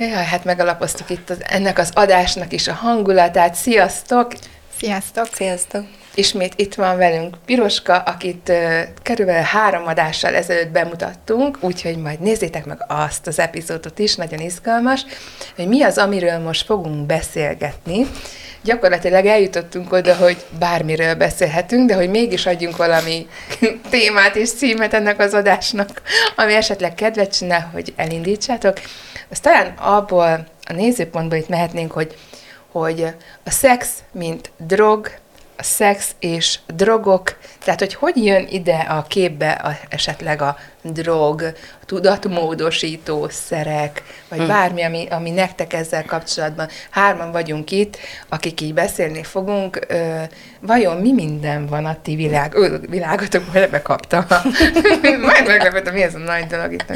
Jaj, hát megalapoztuk itt az, ennek az adásnak is a hangulatát. Sziasztok! Sziasztok! Sziasztok! Ismét itt van velünk Piroska, akit uh, körülbelül három adással ezelőtt bemutattunk, úgyhogy majd nézzétek meg azt az epizódot is, nagyon izgalmas, hogy mi az, amiről most fogunk beszélgetni. Gyakorlatilag eljutottunk oda, hogy bármiről beszélhetünk, de hogy mégis adjunk valami témát és címet ennek az adásnak, ami esetleg kedvet csinál, hogy elindítsátok. Azt talán abból a nézőpontból itt mehetnénk, hogy, hogy a szex, mint drog, a szex és drogok, tehát hogy hogy jön ide a képbe a, esetleg a drog, tudatmódosító szerek, vagy hmm. bármi, ami, ami nektek ezzel kapcsolatban. Hárman vagyunk itt, akik így beszélni fogunk. Ö, vajon mi minden van a ti világ, ö, világotokból, ebbe kaptam. Majd meglepődtem, mi ez a nagy dolog itt. Ö,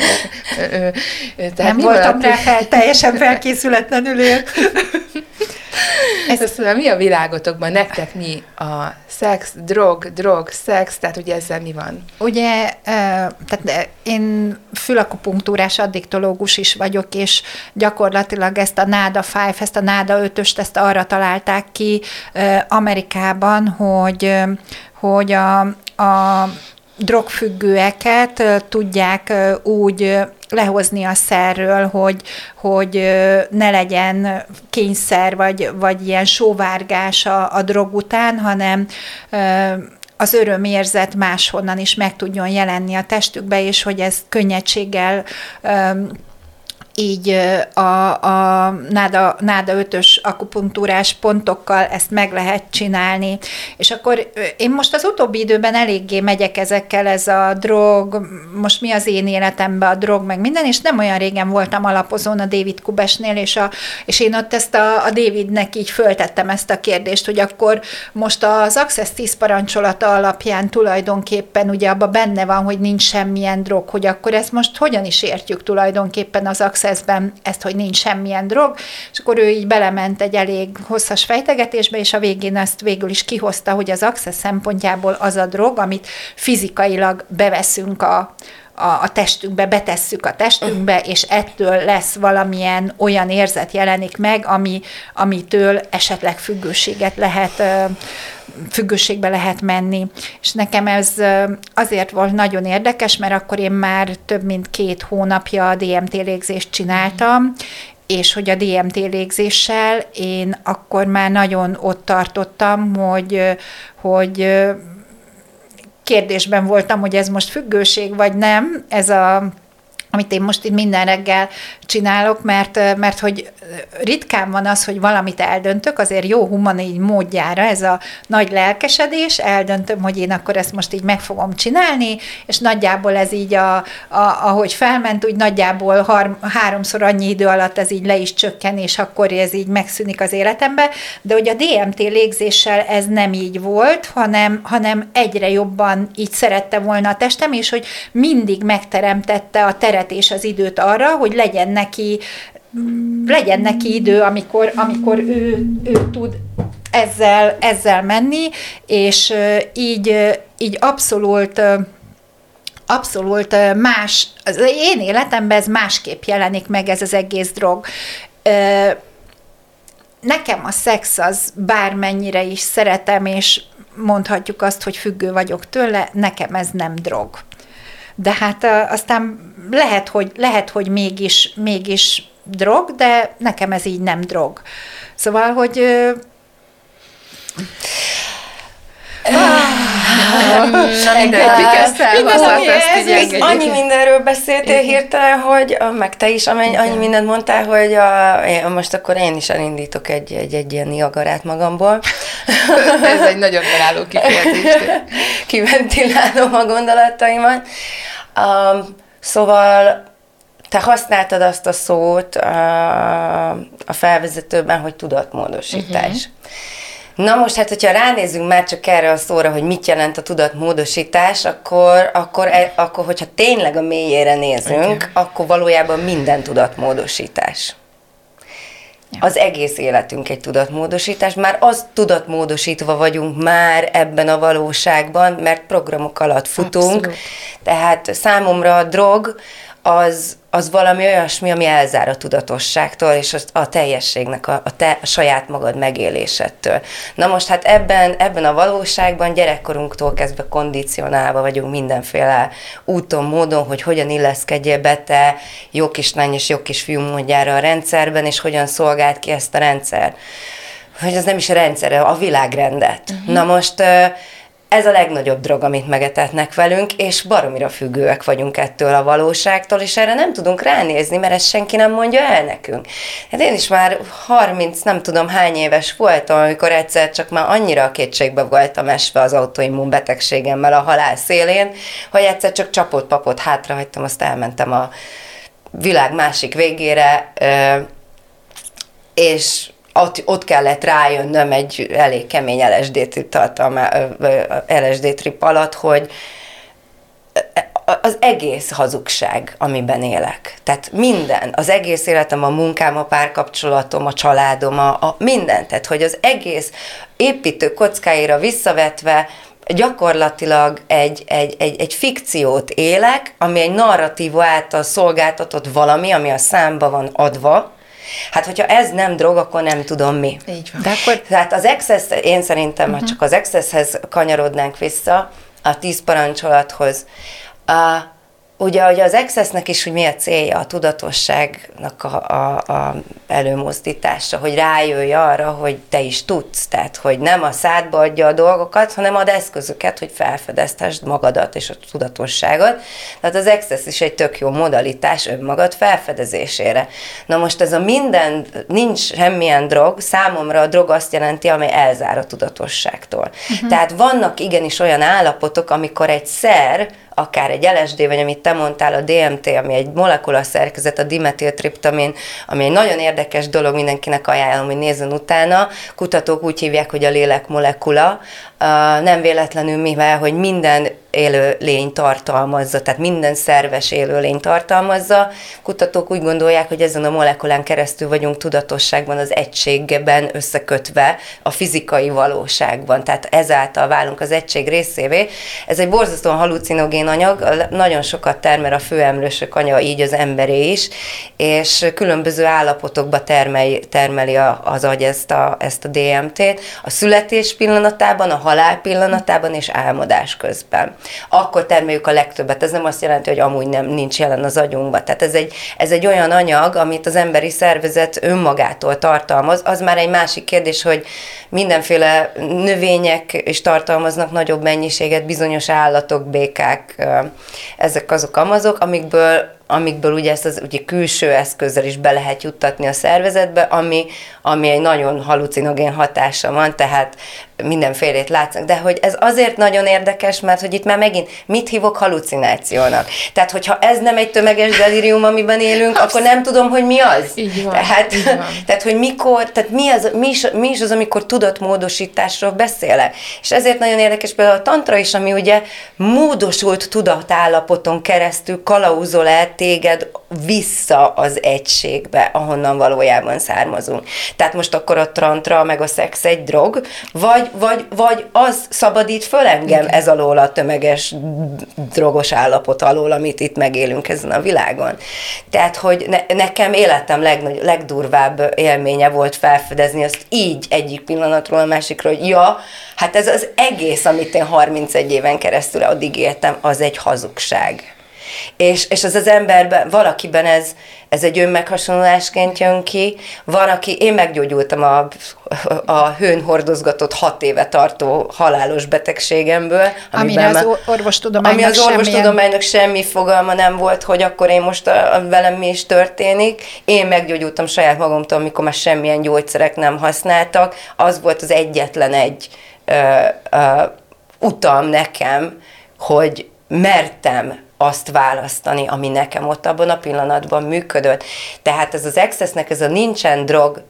ö, ö, tehát Nem voltam rá fel, teljesen felkészületlenül ért. Ez mondom, mi a világotokban, nektek mi a szex, drog, drog, szex, tehát ugye ezzel mi van? Ugye, tehát én fülakupunktúrás addiktológus is vagyok, és gyakorlatilag ezt a NADA 5, ezt a NADA 5-öst, ezt arra találták ki Amerikában, hogy, hogy a, a drogfüggőeket tudják úgy lehozni a szerről, hogy, hogy ne legyen kényszer, vagy, vagy ilyen sóvárgás a, a drog után, hanem az örömérzet máshonnan is meg tudjon jelenni a testükbe, és hogy ez könnyedséggel így a, a náda, náda ötös akupunktúrás pontokkal ezt meg lehet csinálni. És akkor én most az utóbbi időben eléggé megyek ezekkel, ez a drog, most mi az én életemben a drog, meg minden, és nem olyan régen voltam alapozón a David Kubesnél, és, a, és én ott ezt a, a Davidnek így föltettem ezt a kérdést, hogy akkor most az Access 10 parancsolata alapján tulajdonképpen ugye abban benne van, hogy nincs semmilyen drog, hogy akkor ezt most hogyan is értjük tulajdonképpen az Access Accessben ezt, hogy nincs semmilyen drog, és akkor ő így belement egy elég hosszas fejtegetésbe, és a végén ezt végül is kihozta, hogy az Access szempontjából az a drog, amit fizikailag beveszünk a, a, a testünkbe, betesszük a testünkbe, és ettől lesz valamilyen olyan érzet jelenik meg, ami, amitől esetleg függőséget lehet függőségbe lehet menni. És nekem ez azért volt nagyon érdekes, mert akkor én már több mint két hónapja a DMT légzést csináltam, és hogy a DMT légzéssel én akkor már nagyon ott tartottam, hogy, hogy kérdésben voltam, hogy ez most függőség vagy nem, ez a amit én most itt minden reggel csinálok, mert, mert hogy ritkán van az, hogy valamit eldöntök, azért jó humanoid módjára ez a nagy lelkesedés, eldöntöm, hogy én akkor ezt most így meg fogom csinálni, és nagyjából ez így, a, a, ahogy felment, úgy nagyjából har, háromszor annyi idő alatt ez így le is csökken, és akkor ez így megszűnik az életembe, de hogy a DMT légzéssel ez nem így volt, hanem, hanem egyre jobban így szerette volna a testem, és hogy mindig megteremtette a teret és az időt arra, hogy legyen neki legyen neki idő, amikor, amikor ő, ő tud ezzel, ezzel menni, és így, így abszolút abszolút más, az én életemben ez másképp jelenik meg ez az egész drog. Nekem a szex az bármennyire is szeretem, és mondhatjuk azt, hogy függő vagyok tőle, nekem ez nem drog. De hát aztán lehet, hogy, lehet, hogy mégis, mégis drog, de nekem ez így nem drog. Szóval, hogy Annyi mindenről beszéltél hirtelen, hogy meg te is, amennyi, annyi mindent mondtál, hogy a, most akkor én is elindítok egy, egy, egy ilyen niagarát magamból. Ez egy nagyon találó kifejezés. Kiventilálom a gondolataimat. Um, szóval te használtad azt a szót a, a felvezetőben, hogy tudatmódosítás. Uh-huh. Na most hát, hogyha ránézünk már csak erre a szóra, hogy mit jelent a tudatmódosítás, akkor, akkor, e, akkor hogyha tényleg a mélyére nézünk, okay. akkor valójában minden tudatmódosítás. Az egész életünk egy tudatmódosítás. Már az tudatmódosítva vagyunk már ebben a valóságban, mert programok alatt futunk. Abszolút. Tehát számomra a drog az, az valami olyasmi, ami elzár a tudatosságtól, és a teljességnek, a, a te a saját magad megélésettől. Na most hát ebben, ebben a valóságban gyerekkorunktól kezdve kondicionálva vagyunk mindenféle úton, módon, hogy hogyan illeszkedjél be te jó kislány és jó kisfiú módjára a rendszerben, és hogyan szolgált ki ezt a rendszer. Hogy ez nem is a rendszer, a világrendet. Uh-huh. Na most ez a legnagyobb drog, amit megetetnek velünk, és baromira függőek vagyunk ettől a valóságtól, és erre nem tudunk ránézni, mert ezt senki nem mondja el nekünk. Hát én is már 30, nem tudom hány éves voltam, amikor egyszer csak már annyira a kétségbe voltam esve az autoimmun betegségemmel a halál szélén, hogy egyszer csak csapott papot hátrahagytam, azt elmentem a világ másik végére, és ott, ott kellett rájönnöm egy elég kemény LSD tartalma, LSD trip alatt, hogy az egész hazugság, amiben élek. Tehát minden, az egész életem, a munkám, a párkapcsolatom, a családom, a, a minden. Tehát, hogy az egész építő kockáira visszavetve gyakorlatilag egy, egy, egy, egy fikciót élek, ami egy narratíva által szolgáltatott valami, ami a számba van adva, Hát, hogyha ez nem drog, akkor nem tudom mi. Így van. De akkor... Tehát az excess, én szerintem, uh-huh. ha csak az excesshez kanyarodnánk vissza, a tíz parancsolathoz, a, Ugye, hogy az excessnek is, hogy mi a célja, a tudatosságnak a, a, a előmozdítása, hogy rájöjj arra, hogy te is tudsz, tehát, hogy nem a szádba adja a dolgokat, hanem ad eszközöket, hogy felfedeztesd magadat és a tudatosságot. Tehát az excess is egy tök jó modalitás önmagad felfedezésére. Na most ez a minden, nincs semmilyen drog, számomra a drog azt jelenti, amely elzár a tudatosságtól. Uh-huh. Tehát vannak igenis olyan állapotok, amikor egy szer, akár egy LSD, vagy amit te mondtál, a DMT, ami egy molekula szerkezet, a dimetiltriptamin, ami egy nagyon érdekes dolog, mindenkinek ajánlom, hogy nézzen utána. Kutatók úgy hívják, hogy a lélek molekula, nem véletlenül, mivel hogy minden élő lény tartalmazza, tehát minden szerves élőlény tartalmazza. Kutatók úgy gondolják, hogy ezen a molekulán keresztül vagyunk tudatosságban, az egységben összekötve a fizikai valóságban, tehát ezáltal válunk az egység részévé. Ez egy borzasztóan halucinogén anyag, nagyon sokat termel a főemlősök anya, így az emberé is, és különböző állapotokba termeli, termeli az agy ezt a, ezt a DMT-t. A születés pillanatában, a halál pillanatában és álmodás közben. Akkor termeljük a legtöbbet. Ez nem azt jelenti, hogy amúgy nem nincs jelen az agyunkban. Tehát ez egy, ez egy olyan anyag, amit az emberi szervezet önmagától tartalmaz. Az már egy másik kérdés, hogy mindenféle növények is tartalmaznak nagyobb mennyiséget, bizonyos állatok, békák, ezek azok amazok, amikből amikből ugye ezt az ugye külső eszközzel is be lehet juttatni a szervezetbe, ami, ami egy nagyon halucinogén hatása van, tehát mindenfélét látszanak. De hogy ez azért nagyon érdekes, mert hogy itt már megint mit hívok halucinációnak. Tehát, hogyha ez nem egy tömeges delirium, amiben élünk, Absz- akkor nem tudom, hogy mi az. Így van, tehát, így van. tehát, hogy mikor, tehát mi, az, mi, is, mi is az, amikor tudatmódosításról beszélek. És ezért nagyon érdekes például a tantra is, ami ugye módosult tudatállapoton keresztül kalauzol el téged vissza az egységbe, ahonnan valójában származunk. Tehát most akkor a trantra meg a szex egy drog, vagy, vagy, vagy az szabadít föl engem ez alól a tömeges drogos állapot alól, amit itt megélünk ezen a világon. Tehát, hogy ne, nekem életem legnagy, legdurvább élménye volt felfedezni azt így egyik pillanatról a másikra, hogy ja, hát ez az egész, amit én 31 éven keresztül addig éltem, az egy hazugság. És, és az az emberben, valakiben ez, ez egy önmeghasonlásként jön ki, van, aki, én meggyógyultam a, a hőn hordozgatott hat éve tartó halálos betegségemből. Amire az orvostudománynak Ami az orvostudománynak semmi fogalma nem volt, hogy akkor én most a, a, velem mi is történik. Én meggyógyultam saját magamtól, amikor már semmilyen gyógyszerek nem használtak. Az volt az egyetlen egy ö, ö, utam nekem, hogy mertem azt választani, ami nekem ott abban a pillanatban működött. Tehát ez az excessnek, ez a nincsen drog,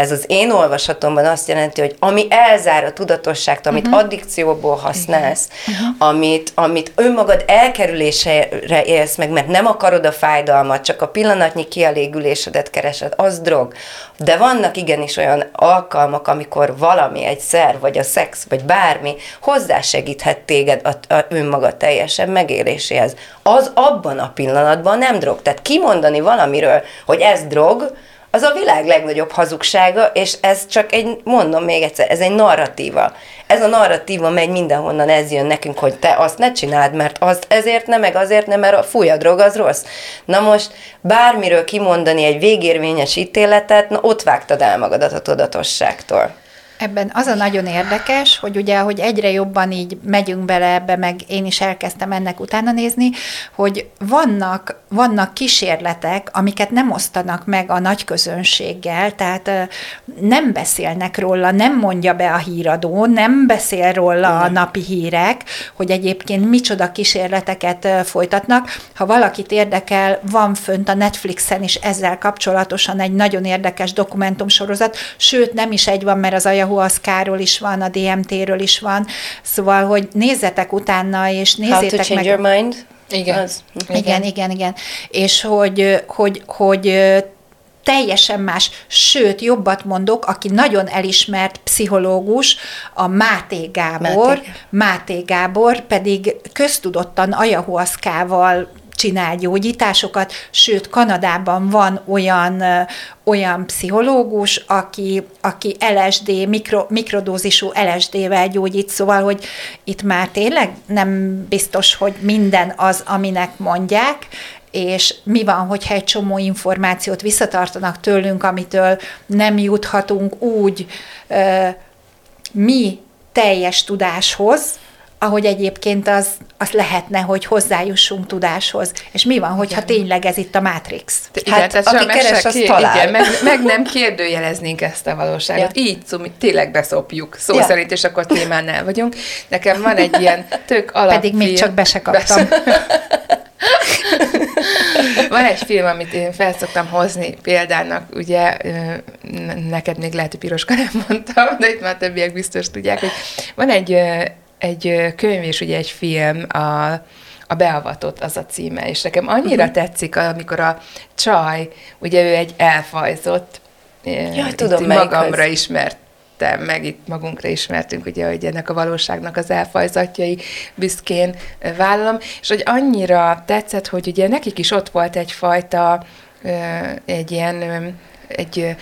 ez az én olvasatomban azt jelenti, hogy ami elzár a tudatosságtól, amit uh-huh. addikcióból használsz, uh-huh. amit, amit önmagad elkerülésére élsz meg, mert nem akarod a fájdalmat, csak a pillanatnyi kielégülésedet keresed, az drog. De vannak igenis olyan alkalmak, amikor valami, egy szer, vagy a szex, vagy bármi hozzásegíthet téged a, a önmagad teljesen megéléséhez. Az abban a pillanatban nem drog. Tehát kimondani valamiről, hogy ez drog, az a világ legnagyobb hazugsága, és ez csak egy, mondom még egyszer, ez egy narratíva. Ez a narratíva megy mindenhonnan, ez jön nekünk, hogy te azt ne csináld, mert azt ezért nem, meg azért nem, mert a fúj a drog, az rossz. Na most bármiről kimondani egy végérvényes ítéletet, na ott vágtad el magadat a tudatosságtól. Ebben az a nagyon érdekes, hogy ugye, hogy egyre jobban így megyünk bele ebbe, meg én is elkezdtem ennek utána nézni, hogy vannak, vannak kísérletek, amiket nem osztanak meg a nagy közönséggel, tehát nem beszélnek róla, nem mondja be a híradó, nem beszél róla a napi hírek, hogy egyébként micsoda kísérleteket folytatnak. Ha valakit érdekel, van fönt a Netflixen is ezzel kapcsolatosan egy nagyon érdekes dokumentumsorozat, sőt nem is egy van, mert az ayahuasca is van, a DMT-ről is van, szóval, hogy nézzetek utána, és nézzétek How to meg. your mind? Igen. Az. Igen, igen, igen. És hogy, hogy, hogy teljesen más, sőt, jobbat mondok, aki nagyon elismert pszichológus, a Máté Gábor, Máté, Máté Gábor pedig köztudottan ayahuaszkával csinál gyógyításokat, sőt Kanadában van olyan, olyan pszichológus, aki, aki LSD, mikro, mikrodózisú LSD-vel gyógyít, szóval, hogy itt már tényleg nem biztos, hogy minden az, aminek mondják, és mi van, hogyha egy csomó információt visszatartanak tőlünk, amitől nem juthatunk úgy ö, mi teljes tudáshoz, ahogy egyébként az, az lehetne, hogy hozzájussunk tudáshoz. És mi van, hogyha igen. tényleg ez itt a Matrix? Igen, hát, tehát aki keres, az talál. Igen, meg, meg nem kérdőjeleznénk ezt a valóságot. Ja. Így szumi, tényleg beszopjuk szó ja. szerint, és akkor témánál vagyunk. Nekem van egy ilyen tök alap. Pedig még csak be se kaptam. Van egy film, amit én felszoktam hozni példának, ugye neked még lehet, hogy Piroska nem mondtam, de itt már többiek biztos tudják, hogy van egy egy könyv és ugye egy film, a, a Beavatott az a címe, és nekem annyira uh-huh. tetszik, amikor a csaj, ugye ő egy elfajzott, Jaj, tudom, magamra az. ismertem, meg itt magunkra ismertünk, ugye, hogy ennek a valóságnak az elfajzatjai büszkén vállalom, és hogy annyira tetszett, hogy ugye nekik is ott volt egyfajta egy ilyen egy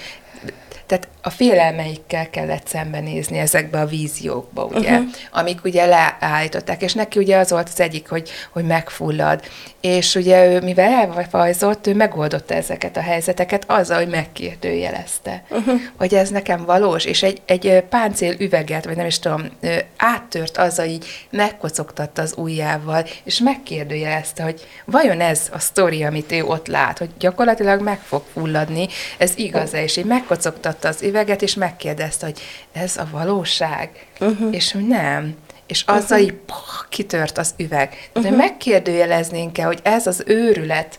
tehát a félelmeikkel kellett szembenézni ezekbe a víziókba, ugye, uh-huh. amik ugye leállították, és neki ugye az volt az egyik, hogy, hogy megfullad, és ugye ő, mivel elfajzott, ő megoldotta ezeket a helyzeteket azzal, hogy megkérdőjelezte, uh-huh. hogy ez nekem valós, és egy, egy páncél üveget, vagy nem is tudom, áttört azzal, így megkocogtatta az ujjával, és megkérdőjelezte, hogy vajon ez a sztori, amit ő ott lát, hogy gyakorlatilag meg fog fulladni, ez igaz-e, és így megkocogtatta az üveget, és megkérdezte, hogy ez a valóság, uh-huh. és hogy nem és azzal uh-huh. így poh, kitört az üveg. Uh-huh. De megkérdőjeleznénk-e, hogy ez az őrület,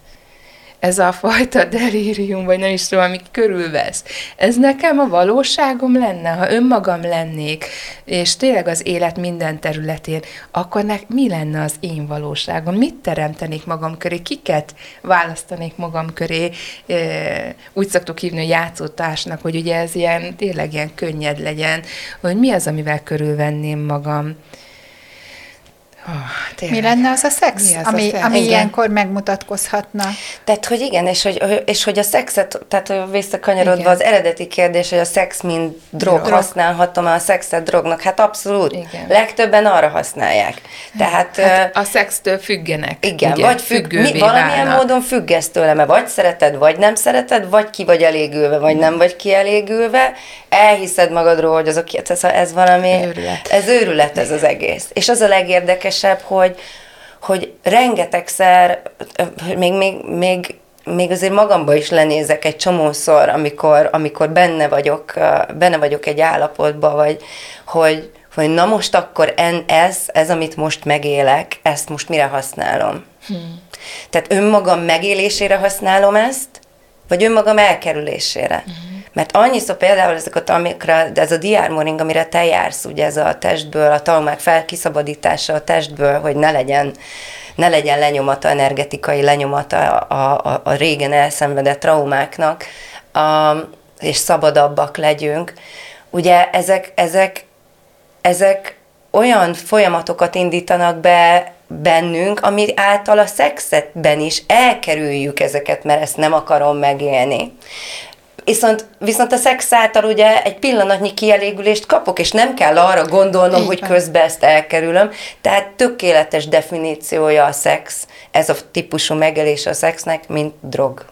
ez a fajta delírium, vagy nem is tudom, ami körülvesz. Ez nekem a valóságom lenne, ha önmagam lennék, és tényleg az élet minden területén, akkor nek, mi lenne az én valóságom? Mit teremtenék magam köré? Kiket választanék magam köré? Úgy szoktuk hívni a játszótársnak, hogy ugye ez ilyen, tényleg ilyen könnyed legyen, hogy mi az, amivel körülvenném magam. Oh, Mi lenne az a szex, az ami, a szex? ami ilyenkor megmutatkozhatna? Tehát, hogy igen, és hogy, és hogy a szexet, tehát visszakanyarodva igen. az eredeti kérdés, hogy a szex mint drog, drog. használhatom a szexet drognak, hát abszolút. Igen. Legtöbben arra használják. Tehát, hát a szextől függenek. Igen, ugye, vagy függ, mi, valamilyen válnak. módon függesz tőle, mert vagy szereted, vagy nem szereted, vagy ki vagy elégülve, vagy nem vagy kielégülve, elhiszed magadról, hogy azok, ez, ez valami, őrület. ez őrület ez az egész. És az a legérdekesebb, hogy, hogy rengetegszer, még, még, még még azért magamba is lenézek egy csomószor, amikor, amikor benne vagyok, benne vagyok egy állapotban, vagy hogy, hogy na most akkor en, ez, ez, amit most megélek, ezt most mire használom. Hmm. Tehát önmagam megélésére használom ezt, vagy önmagam elkerülésére. Hmm. Mert annyiszor például ezek a amikre, de ez a diármoring, amire te jársz, ugye ez a testből, a talmák felkiszabadítása a testből, hogy ne legyen ne legyen lenyomata, energetikai lenyomata a, a, a régen elszenvedett traumáknak, a, és szabadabbak legyünk. Ugye ezek, ezek, ezek olyan folyamatokat indítanak be bennünk, ami által a szexetben is elkerüljük ezeket, mert ezt nem akarom megélni. Viszont, viszont a szex által ugye egy pillanatnyi kielégülést kapok, és nem kell arra gondolnom, Így hogy van. közben ezt elkerülöm. Tehát tökéletes definíciója a szex, ez a típusú megelés a szexnek, mint drog.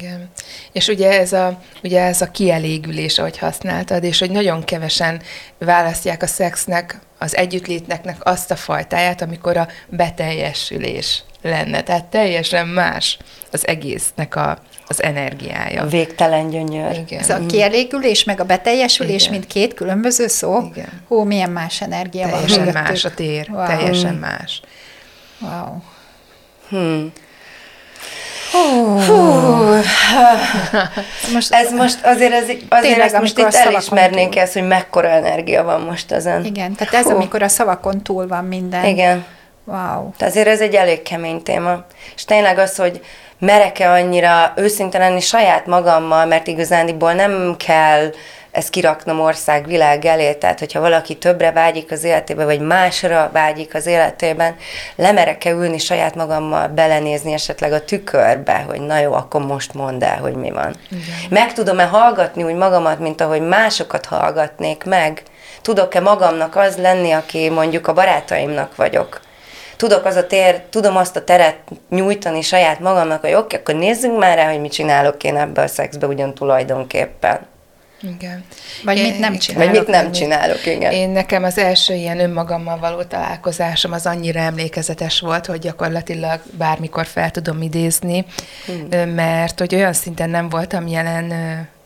Igen. És ugye ez, a, ugye ez a kielégülés, ahogy használtad, és hogy nagyon kevesen választják a szexnek, az együttlétnek azt a fajtáját, amikor a beteljesülés lenne. Tehát teljesen más az egésznek a, az energiája. A végtelen gyönyör. Igen. Ez a kielégülés, meg a beteljesülés, Igen. mint két különböző szó. Igen. Hú, milyen más energia teljesen van. Teljesen más a tér, wow. teljesen más. Wow. Hmm. Hú. Hú. Most, ez most azért, ez, azért tényleg, most itt elismernénk túl. ezt, hogy mekkora energia van most ezen. Igen, tehát ez, Hú. amikor a szavakon túl van minden. Igen. Wow. Tehát azért ez egy elég kemény téma. És tényleg az, hogy merek-e annyira őszinte lenni saját magammal, mert igazándiból nem kell ezt kiraknom ország, világ elé, tehát hogyha valaki többre vágyik az életében, vagy másra vágyik az életében, lemerek-e ülni saját magammal, belenézni esetleg a tükörbe, hogy na jó, akkor most mondd el, hogy mi van. Igen. Meg tudom-e hallgatni úgy magamat, mint ahogy másokat hallgatnék meg? Tudok-e magamnak az lenni, aki mondjuk a barátaimnak vagyok? Tudok az a tér, tudom azt a teret nyújtani saját magamnak, hogy oké, okay, akkor nézzünk már rá, hogy mit csinálok én ebbe a szexbe ugyan tulajdonképpen. Igen. Vagy én, mit nem csinálok. Vagy mit nem csinálok, igen. Én nekem az első ilyen önmagammal való találkozásom az annyira emlékezetes volt, hogy gyakorlatilag bármikor fel tudom idézni, hmm. mert hogy olyan szinten nem voltam jelen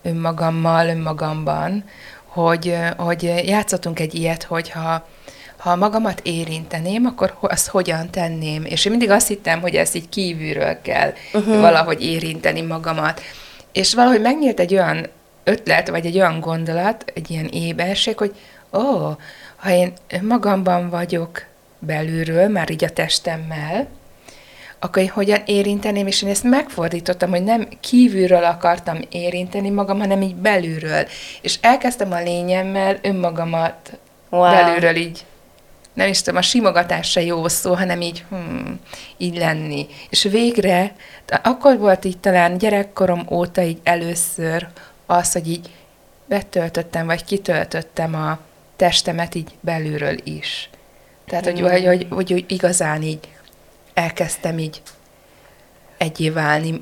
önmagammal, önmagamban, hogy, hogy játszottunk egy ilyet, hogyha ha magamat érinteném, akkor azt hogyan tenném? És én mindig azt hittem, hogy ezt így kívülről kell uh-huh. valahogy érinteni magamat. És valahogy megnyílt egy olyan ötlet, vagy egy olyan gondolat, egy ilyen éberség, hogy ó, ha én magamban vagyok belülről, már így a testemmel, akkor én hogyan érinteném, és én ezt megfordítottam, hogy nem kívülről akartam érinteni magam, hanem így belülről. És elkezdtem a lényemmel önmagamat wow. belülről így nem is tudom, a simogatás se jó szó, hanem így, hmm, így lenni. És végre, akkor volt így talán gyerekkorom óta így először az, hogy így betöltöttem, vagy kitöltöttem a testemet így belülről is. Tehát, hogy, hogy, hogy, hogy, hogy igazán így elkezdtem így egyé válni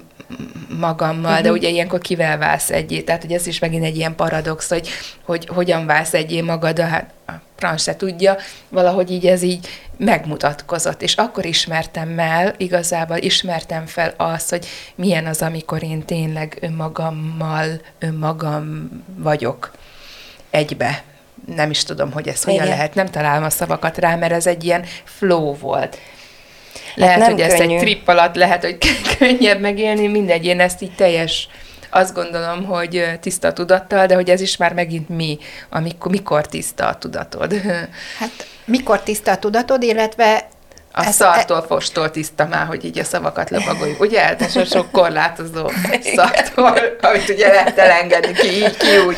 magammal, uh-huh. de ugye ilyenkor kivel válsz egyé, tehát hogy ez is megint egy ilyen paradox, hogy, hogy hogyan válsz egyé magad, hát a franc se tudja, valahogy így ez így megmutatkozott, és akkor ismertem el, igazából ismertem fel azt, hogy milyen az, amikor én tényleg önmagammal, önmagam vagyok egybe. Nem is tudom, hogy ez hogyan lehet, nem találom a szavakat rá, mert ez egy ilyen flow volt. Lehet, hát hogy ezt egy trip alatt lehet, hogy könnyebb megélni, mindegy, én ezt így teljes azt gondolom, hogy tiszta tudattal, de hogy ez is már megint mi, amikor, mikor tiszta a tudatod. Hát mikor tiszta a tudatod, illetve a ez szartól, e... fostól tiszta már, hogy így a szavakat lapagoljuk, ugye? Hát sok korlátozó szartól, amit ugye lehet elengedni ki így, ki úgy.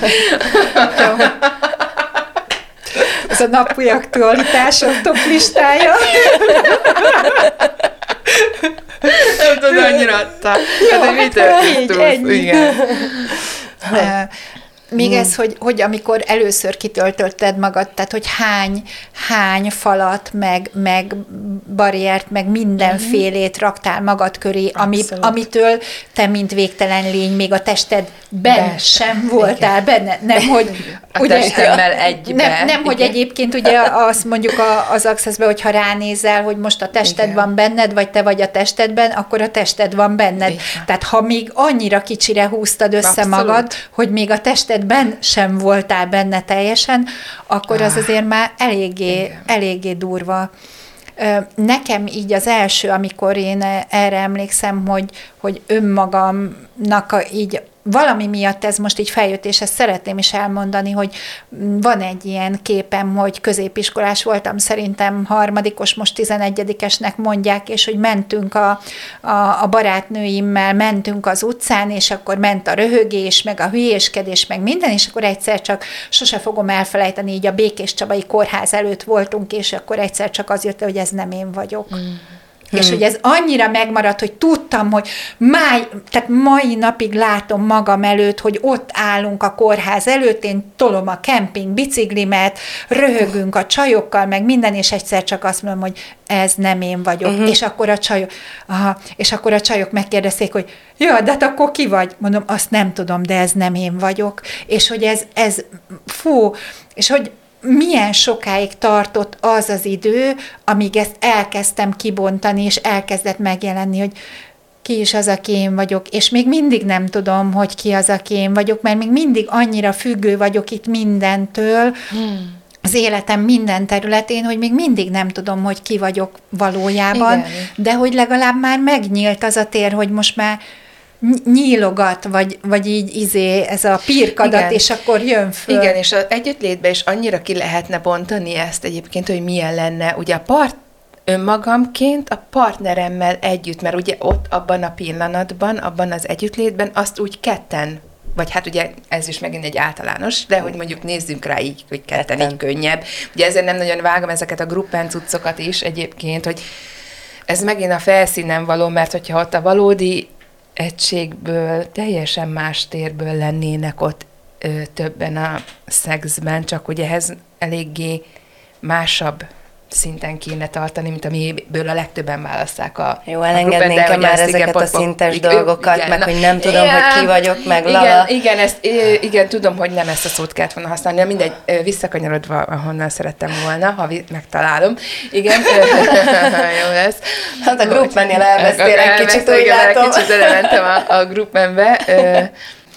Ez a napi aktualitások top listája. Nem tudom, annyira adta. Jó, hát, hát, mit ennyi. Igen. Még hmm. ez, hogy, hogy amikor először kitöltötted magad, tehát hogy hány, hány falat, meg, meg barriert, meg mindenfélét hmm. raktál magad köré, ami, amitől te, mint végtelen lény, még a testedben ben sem voltál Igen. benne. Nem, hogy a ugye, testemmel egyben. Nem, nem hogy egyébként ugye azt mondjuk a, az accessbe, hogy ha ránézel, hogy most a tested Igen. van benned, vagy te vagy a testedben, akkor a tested van benned. Igen. Tehát ha még annyira kicsire húztad össze Abszolút. magad, hogy még a tested esetben sem voltál benne teljesen, akkor az Ah, azért már eléggé, igen. eléggé durva. Nekem így az első, amikor én erre emlékszem, hogy, hogy önmagamnak a, így valami miatt ez most így feljött, és ezt szeretném is elmondani, hogy van egy ilyen képem, hogy középiskolás voltam, szerintem harmadikos, most tizenegyedikesnek mondják, és hogy mentünk a, a, a barátnőimmel, mentünk az utcán, és akkor ment a röhögés, meg a hülyéskedés, meg minden, és akkor egyszer csak sose fogom elfelejteni, így a Békés Csabai Kórház előtt voltunk, és akkor egyszer csak az jött, hogy ez nem én vagyok. Mm. És hogy ez annyira megmaradt, hogy tudtam, hogy máj, tehát mai napig látom magam előtt, hogy ott állunk a kórház előtt, én tolom a kemping biciklimet, röhögünk a csajokkal, meg minden, és egyszer csak azt mondom, hogy ez nem én vagyok. Uh-huh. És akkor a csajok, aha, és akkor a csajok megkérdezték, hogy ja, de hát akkor ki vagy? Mondom, azt nem tudom, de ez nem én vagyok. És hogy ez, ez fú, és hogy milyen sokáig tartott az az idő, amíg ezt elkezdtem kibontani, és elkezdett megjelenni, hogy ki is az, aki én vagyok, és még mindig nem tudom, hogy ki az, aki én vagyok, mert még mindig annyira függő vagyok itt mindentől, hmm. az életem minden területén, hogy még mindig nem tudom, hogy ki vagyok valójában, Igen. de hogy legalább már megnyílt az a tér, hogy most már nyílogat, vagy, vagy így izé, ez a pirkadat, Igen. és akkor jön föl. Igen, és az együttlétben is annyira ki lehetne bontani ezt egyébként, hogy milyen lenne. Ugye a part önmagamként a partneremmel együtt, mert ugye ott abban a pillanatban, abban az együttlétben azt úgy ketten vagy hát ugye ez is megint egy általános, de hogy mondjuk nézzünk rá így, hogy ketten így könnyebb. Ugye ezért nem nagyon vágom ezeket a gruppen cuccokat is egyébként, hogy ez megint a felszínen való, mert hogyha ott a valódi egységből, teljesen más térből lennének ott ö, többen a szexben, csak hogy ehhez eléggé másabb szinten kéne tartani, mint amiből a legtöbben választák a Jó, a elengednénk hogy már ezt igen, ezeket a szintes igen, dolgokat, igen, meg na, hogy nem tudom, hogy ki vagyok, meg igen, lala. Igen, ezt, igen, tudom, hogy nem ezt a szót kellett volna használni, de mindegy, visszakanyarodva, ahonnan szerettem volna, ha megtalálom. Igen, jó lesz. Hát a Groupmannél elvesztél egy kicsit, úgy igen, látom. Kicsit elementem a, a groupmanbe.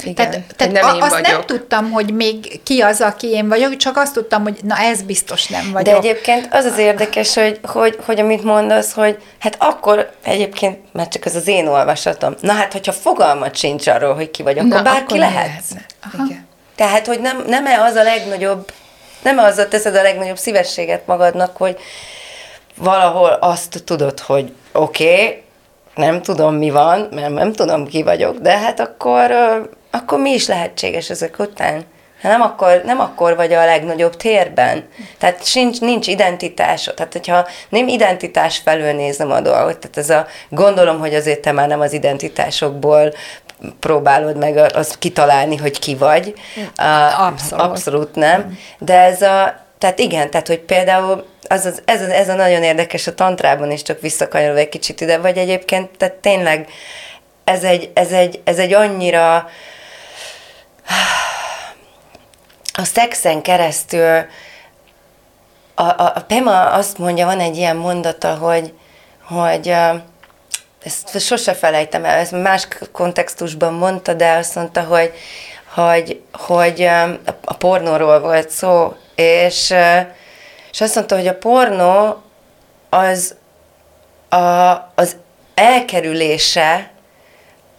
Igen, Tehát, tehát nem a, azt vagyok. nem tudtam, hogy még ki az, aki én vagyok, csak azt tudtam, hogy na ez biztos nem De vagyok. egyébként az az érdekes, hogy, hogy, hogy amit mondasz, hogy hát akkor egyébként, mert csak ez az én olvasatom, na hát, hogyha fogalmat sincs arról, hogy ki vagy, akkor Na, bárki akkor lehet. lehetne. Igen. Tehát, hogy nem, nem-e az a legnagyobb, nem azzal teszed a legnagyobb szívességet magadnak, hogy valahol azt tudod, hogy oké, okay, nem tudom, mi van, mert nem tudom, ki vagyok, de hát akkor, akkor mi is lehetséges ezek után? Hát nem akkor, nem akkor vagy a legnagyobb térben. Tehát sincs, nincs identitásod. Tehát, hogyha nem identitás felől nézem a dolgot, tehát ez a, gondolom, hogy azért te már nem az identitásokból próbálod meg azt kitalálni, hogy ki vagy. A- Abszolút. Abszolút nem. De ez a, tehát igen, tehát hogy például az, az, ez, a- ez a nagyon érdekes a tantrában is, csak visszakanyarodva egy kicsit ide, vagy egyébként, tehát tényleg ez egy, ez egy, ez egy annyira a szexen keresztül a, a, a Pema azt mondja, van egy ilyen mondata, hogy, hogy ezt sose felejtem el, ezt más kontextusban mondta, de azt mondta, hogy, hogy, hogy a- pornóról volt szó, és, és azt mondta, hogy a pornó az a, az elkerülése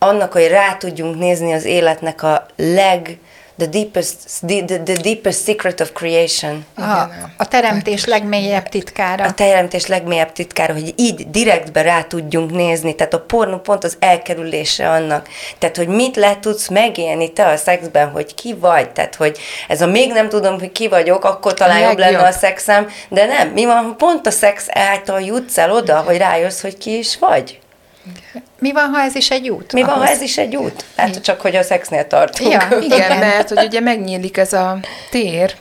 annak, hogy rá tudjunk nézni az életnek a leg, the deepest, the, the, deepest secret of creation. A, a teremtés legmélyebb titkára. A teremtés legmélyebb titkára, hogy így direktbe rá tudjunk nézni, tehát a pornó pont az elkerülése annak. Tehát, hogy mit le tudsz megélni te a szexben, hogy ki vagy, tehát, hogy ez a még nem tudom, hogy ki vagyok, akkor talán jobb lenne a szexem, de nem, mi van, ha pont a szex által jutsz el oda, hogy rájössz, hogy ki is vagy? Mi van, ha ez is egy út? Mi van, ha ahhoz? ez is egy út? Hát csak, hogy a szexnél tartunk. Ja, Igen, mert hogy ugye megnyílik ez a tér,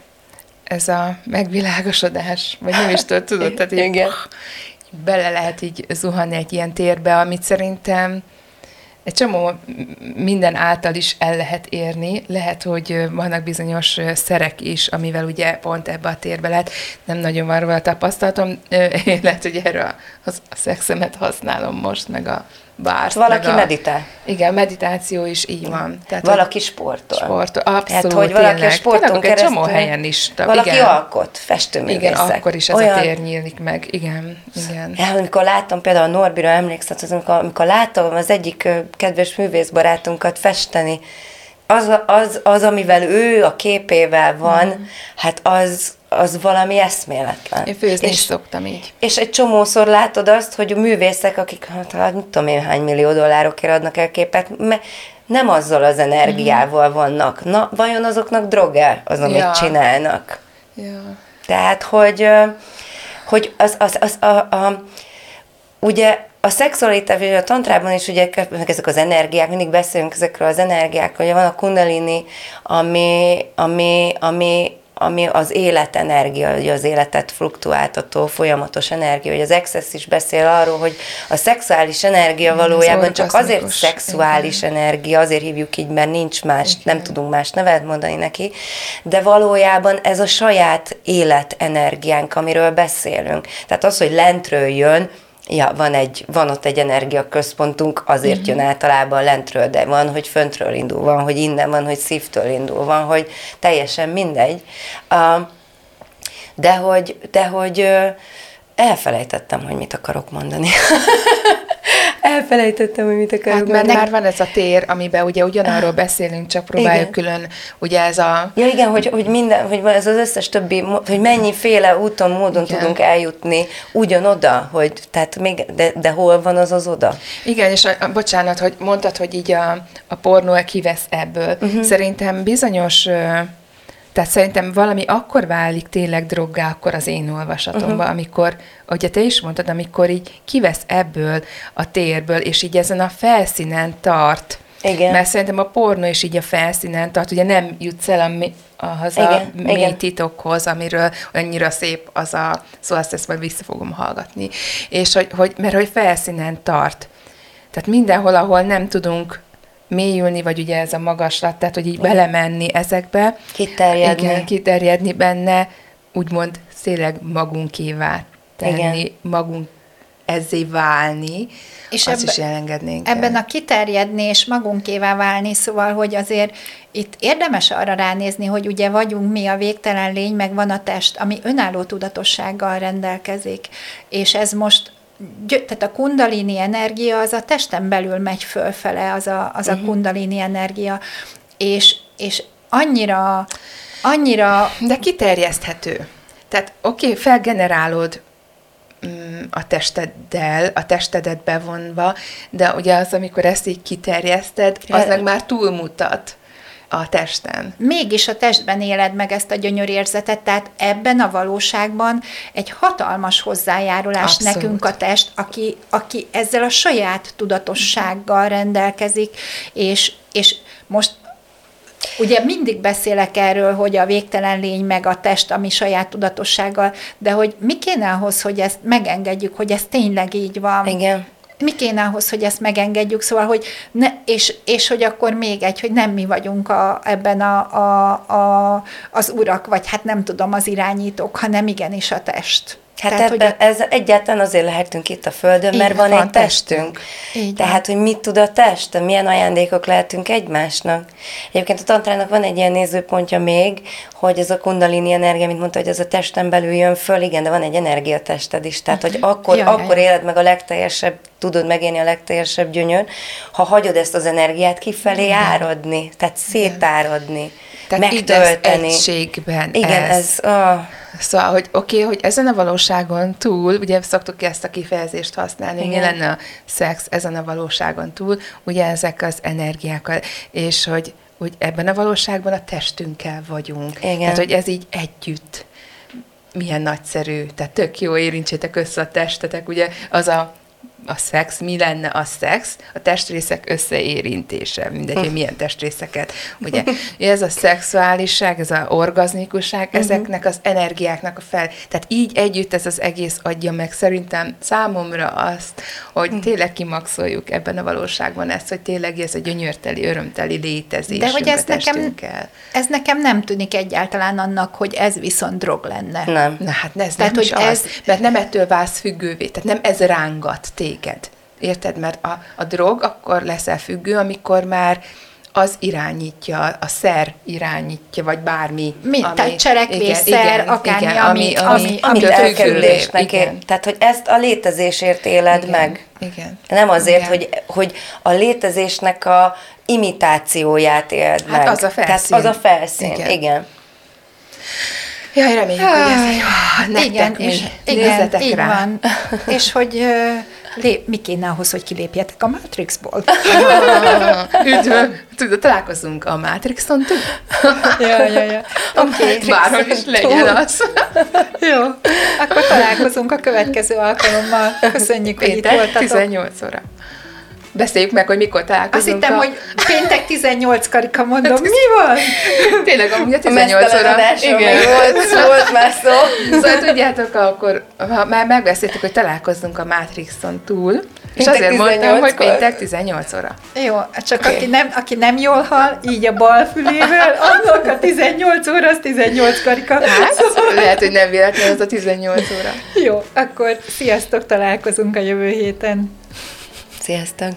ez a megvilágosodás, vagy nem is tudod, tudod, tehát így, Igen. bele lehet így zuhanni egy ilyen térbe, amit szerintem egy csomó minden által is el lehet érni. Lehet, hogy vannak bizonyos szerek is, amivel ugye pont ebbe a térbe lehet. Nem nagyon van róla tapasztalatom. Én lehet, hogy erre a, az- a szexemet használom most, meg a bárt. Valaki meg a- meditál. Igen, meditáció is így van. Tehát, Valaki sportol. Sportol, abszolút, Tehát, hogy valaki a tényleg. sporton Tényleg, egy keresztül... csomó helyen is. Ta- Valaki igen. alkot, festőművészek. Igen, akkor is ez Olyan, a tér nyílik meg. Igen, igen. Ja, amikor láttam például a Norbira, emlékszel, az, amikor, amikor láttam az egyik kedves művészbarátunkat festeni, az, az, az, amivel ő a képével van, mm. hát az, az valami eszméletlen. Én főzni is és, szoktam így. és egy csomószor látod azt, hogy a művészek, akik hát, hát mit tudom én, hány millió dollárokért adnak el képet, me, nem azzal az energiával vannak. Na, vajon azoknak droge az, amit Ja. csinálnak? Ja. Tehát, hogy, hogy az, az, az a, a, ugye a szexualitás, a tantrában is ugye meg ezek az energiák, mindig beszélünk ezekről az energiákról, ugye van a kundalini, ami, ami, ami, ami az életenergia, ugye az életet fluktuáltató, folyamatos energia, hogy az Access is beszél arról, hogy a szexuális energia Igen, valójában csak azért szexuális energia, azért hívjuk így, mert nincs más, nem tudunk más nevet mondani neki, de valójában ez a saját életenergiánk, amiről beszélünk. Tehát az, hogy lentről jön, Ja, van, egy, van ott egy energiaközpontunk, azért uh-huh. jön általában lentről, de van, hogy föntről indul, van, hogy innen van, hogy szívtől indul, van, hogy teljesen mindegy. De hogy, de hogy elfelejtettem, hogy mit akarok mondani. elfelejtettem, hogy mit akarok Hát mert mondani. már van ez a tér, amiben ugye ugyanarról beszélünk, csak próbáljuk külön, ugye ez a... Ja igen, hogy, hogy minden, hogy ez az összes többi, hogy mennyiféle úton, módon Igen. tudunk eljutni ugyanoda, hogy, tehát még, de, de hol van az az oda? Igen, és a, a, bocsánat, hogy mondtad, hogy így a, a pornó kivesz ebből. Uh-huh. Szerintem bizonyos, tehát szerintem valami akkor válik tényleg droggá, akkor az én olvasatomban, uh-huh. amikor, ahogy te is mondtad, amikor így kivesz ebből a térből, és így ezen a felszínen tart. Igen. Mert szerintem a pornó is így a felszínen tart, ugye nem jutsz el a, ahhoz a Igen, mély igen. titokhoz, amiről annyira szép az a, szóval ezt, ezt majd vissza fogom hallgatni. És hogy, hogy, mert hogy felszínen tart. Tehát mindenhol, ahol nem tudunk mélyülni, vagy ugye ez a magaslat, tehát hogy így belemenni ezekbe. Kiterjedni. Igen, kiterjedni benne, úgymond széleg magunkévá tenni, Igen. magunk ezzé válni, És azt ebbe- is elengednénk. Ebben a kiterjedni és magunkévá válni, szóval, hogy azért itt érdemes arra ránézni, hogy ugye vagyunk mi a végtelen lény, meg van a test, ami önálló tudatossággal rendelkezik, és ez most tehát a kundalini energia az a testen belül megy fölfele, az a, az a kundalini energia, és, és annyira, annyira De kiterjeszthető. Tehát oké, okay, felgenerálod mm, a testeddel, a testedet bevonva, de ugye az, amikor ezt így kiterjeszted, az meg már túlmutat a testen. mégis a testben éled meg ezt a gyönyörérzetet, tehát ebben a valóságban egy hatalmas hozzájárulás Abszolút. nekünk a test, aki, aki ezzel a saját tudatossággal rendelkezik, és, és most Ugye mindig beszélek erről, hogy a végtelen lény meg a test, ami saját tudatossággal, de hogy mi kéne ahhoz, hogy ezt megengedjük, hogy ez tényleg így van? Igen. Mi kéne ahhoz, hogy ezt megengedjük, szóval, hogy ne, és, és hogy akkor még egy, hogy nem mi vagyunk a, ebben a, a, a, az urak, vagy hát nem tudom, az irányítók, hanem igenis a test. Hát Tehát, ebben, hogy ez egyáltalán azért lehetünk itt a Földön, mert Így van, van, egy testünk. Van. Tehát, hogy mit tud a test, milyen ajándékok lehetünk egymásnak. Egyébként a tantrának van egy ilyen nézőpontja még, hogy ez a kundalini energia, mint mondta, hogy ez a testen belül jön föl, igen, de van egy energiatested is. Tehát, hogy akkor, Jaj, akkor éled meg a legteljesebb, tudod megélni a legteljesebb gyönyör, ha hagyod ezt az energiát kifelé áradni, tehát szétáradni, Tehát megtölteni. egységben Igen, ez. ez, ah, Szóval, hogy oké, okay, hogy ezen a valóságon túl, ugye szoktuk ezt a kifejezést használni, hogy mi Igen. lenne a szex ezen a valóságon túl, ugye ezek az energiákkal, és hogy, hogy ebben a valóságban a testünkkel vagyunk. Igen. Tehát, hogy ez így együtt milyen nagyszerű, tehát tök jó, érintsétek össze a testetek, ugye az a a szex, mi lenne a szex? A testrészek összeérintése, mindegy, hogy milyen testrészeket. Ugye ez a szexuálisság, ez a orgazmikusság, ezeknek az energiáknak a fel. Tehát így együtt ez az egész adja meg szerintem számomra azt, hogy tényleg kimaxoljuk ebben a valóságban ezt, hogy tényleg ez a gyönyörteli, örömteli létezés. de hogy ez nekem, ez nekem nem tűnik egyáltalán annak, hogy ez viszont drog lenne. nem. Na hát ez Tehát, nem is hogy az, ez- mert nem ettől válsz függővé, tehát nem ez rángat téged. Érted? Mert a, a drog akkor leszel függő, amikor már az irányítja, a szer irányítja, vagy bármi. Mi, tehát cselekvés, szer, akármi, ami- ami- Amit Amit elkerülésnek ér. igen. Tehát, hogy ezt a létezésért éled Igen, meg. igen. Nem azért, Igen. hogy, hogy a létezésnek a imitációját éld Hát meg. az a felszín. Tehát az a felszín, igen. Igen. igen. Jaj, reméljük, hogy ez jó. Nektek igen, és, igen, Nézzetek így rá. van. és hogy ö, lép, mi kéne ahhoz, hogy kilépjetek a Matrixból? Üdv! Tudod, találkozunk a Matrixon túl. ja, ja, ja. Oké, okay. Bárhol is legyen az. Jó, akkor találkozunk a következő alkalommal. Köszönjük, hogy itt voltatok. 18 óra. Beszéljük meg, hogy mikor Azt találkozunk. hittem, a... hogy péntek 18 karika mondom. Mi van? Tényleg, amúgy a A 18 mesztelen óra. még volt, volt már szó. Szóval tudjátok, akkor ha már megbeszéltük, hogy találkozzunk a Matrixon túl, és Péntek azért mondtam, hogy 18-kor. péntek 18 óra. Jó, csak Oké. aki, nem, aki nem jól hal, így a bal fülével, annak a 18 óra, az 18 karika. Hát, lehet, hogy nem véletlen az a 18 óra. Jó, akkor sziasztok, találkozunk a jövő héten. Sziasztok!